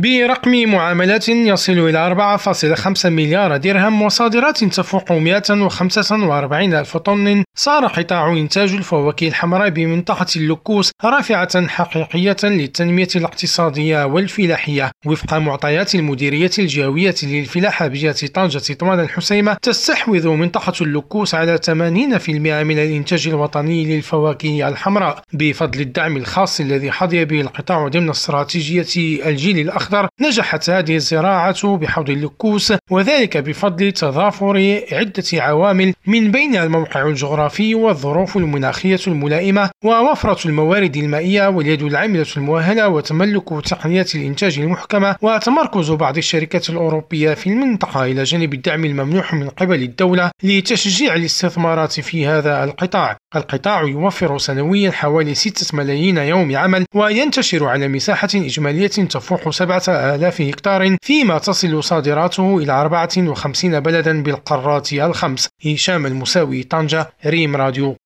برقم معاملات يصل إلى 4.5 مليار درهم وصادرات تفوق 145 ألف طن صار قطاع إنتاج الفواكه الحمراء بمنطقة اللكوس رافعة حقيقية للتنمية الاقتصادية والفلاحية وفق معطيات المديرية الجهوية للفلاحة بجهة طنجة طوال الحسيمة تستحوذ منطقة اللكوس على 80% من الإنتاج الوطني للفواكه الحمراء بفضل الدعم الخاص الذي حظي به القطاع ضمن استراتيجية الجيل الأخضر. نجحت هذه الزراعة بحوض اللكوس وذلك بفضل تضافر عدة عوامل من بينها الموقع الجغرافي والظروف المناخية الملائمة ووفرة الموارد المائية واليد العاملة المؤهلة وتملك تقنيات الإنتاج المحكمة وتمركز بعض الشركات الأوروبية في المنطقة إلى جانب الدعم الممنوح من قبل الدولة لتشجيع الاستثمارات في هذا القطاع. القطاع يوفر سنويا حوالي 6 ملايين يوم عمل وينتشر على مساحة إجمالية تفوق 7000 هكتار فيما تصل صادراته إلى 54 بلدا بالقارات الخمس. هشام المساوي طنجة ريم راديو.